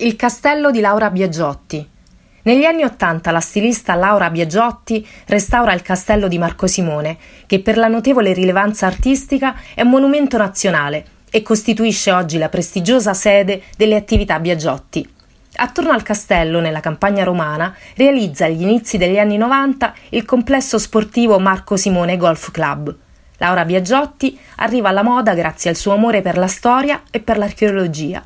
Il castello di Laura Biagiotti. Negli anni Ottanta la stilista Laura Biagiotti restaura il castello di Marco Simone, che per la notevole rilevanza artistica è un monumento nazionale e costituisce oggi la prestigiosa sede delle attività Biagiotti. Attorno al castello, nella campagna romana, realizza agli inizi degli anni 90 il complesso sportivo Marco Simone Golf Club. Laura Biagiotti arriva alla moda grazie al suo amore per la storia e per l'archeologia.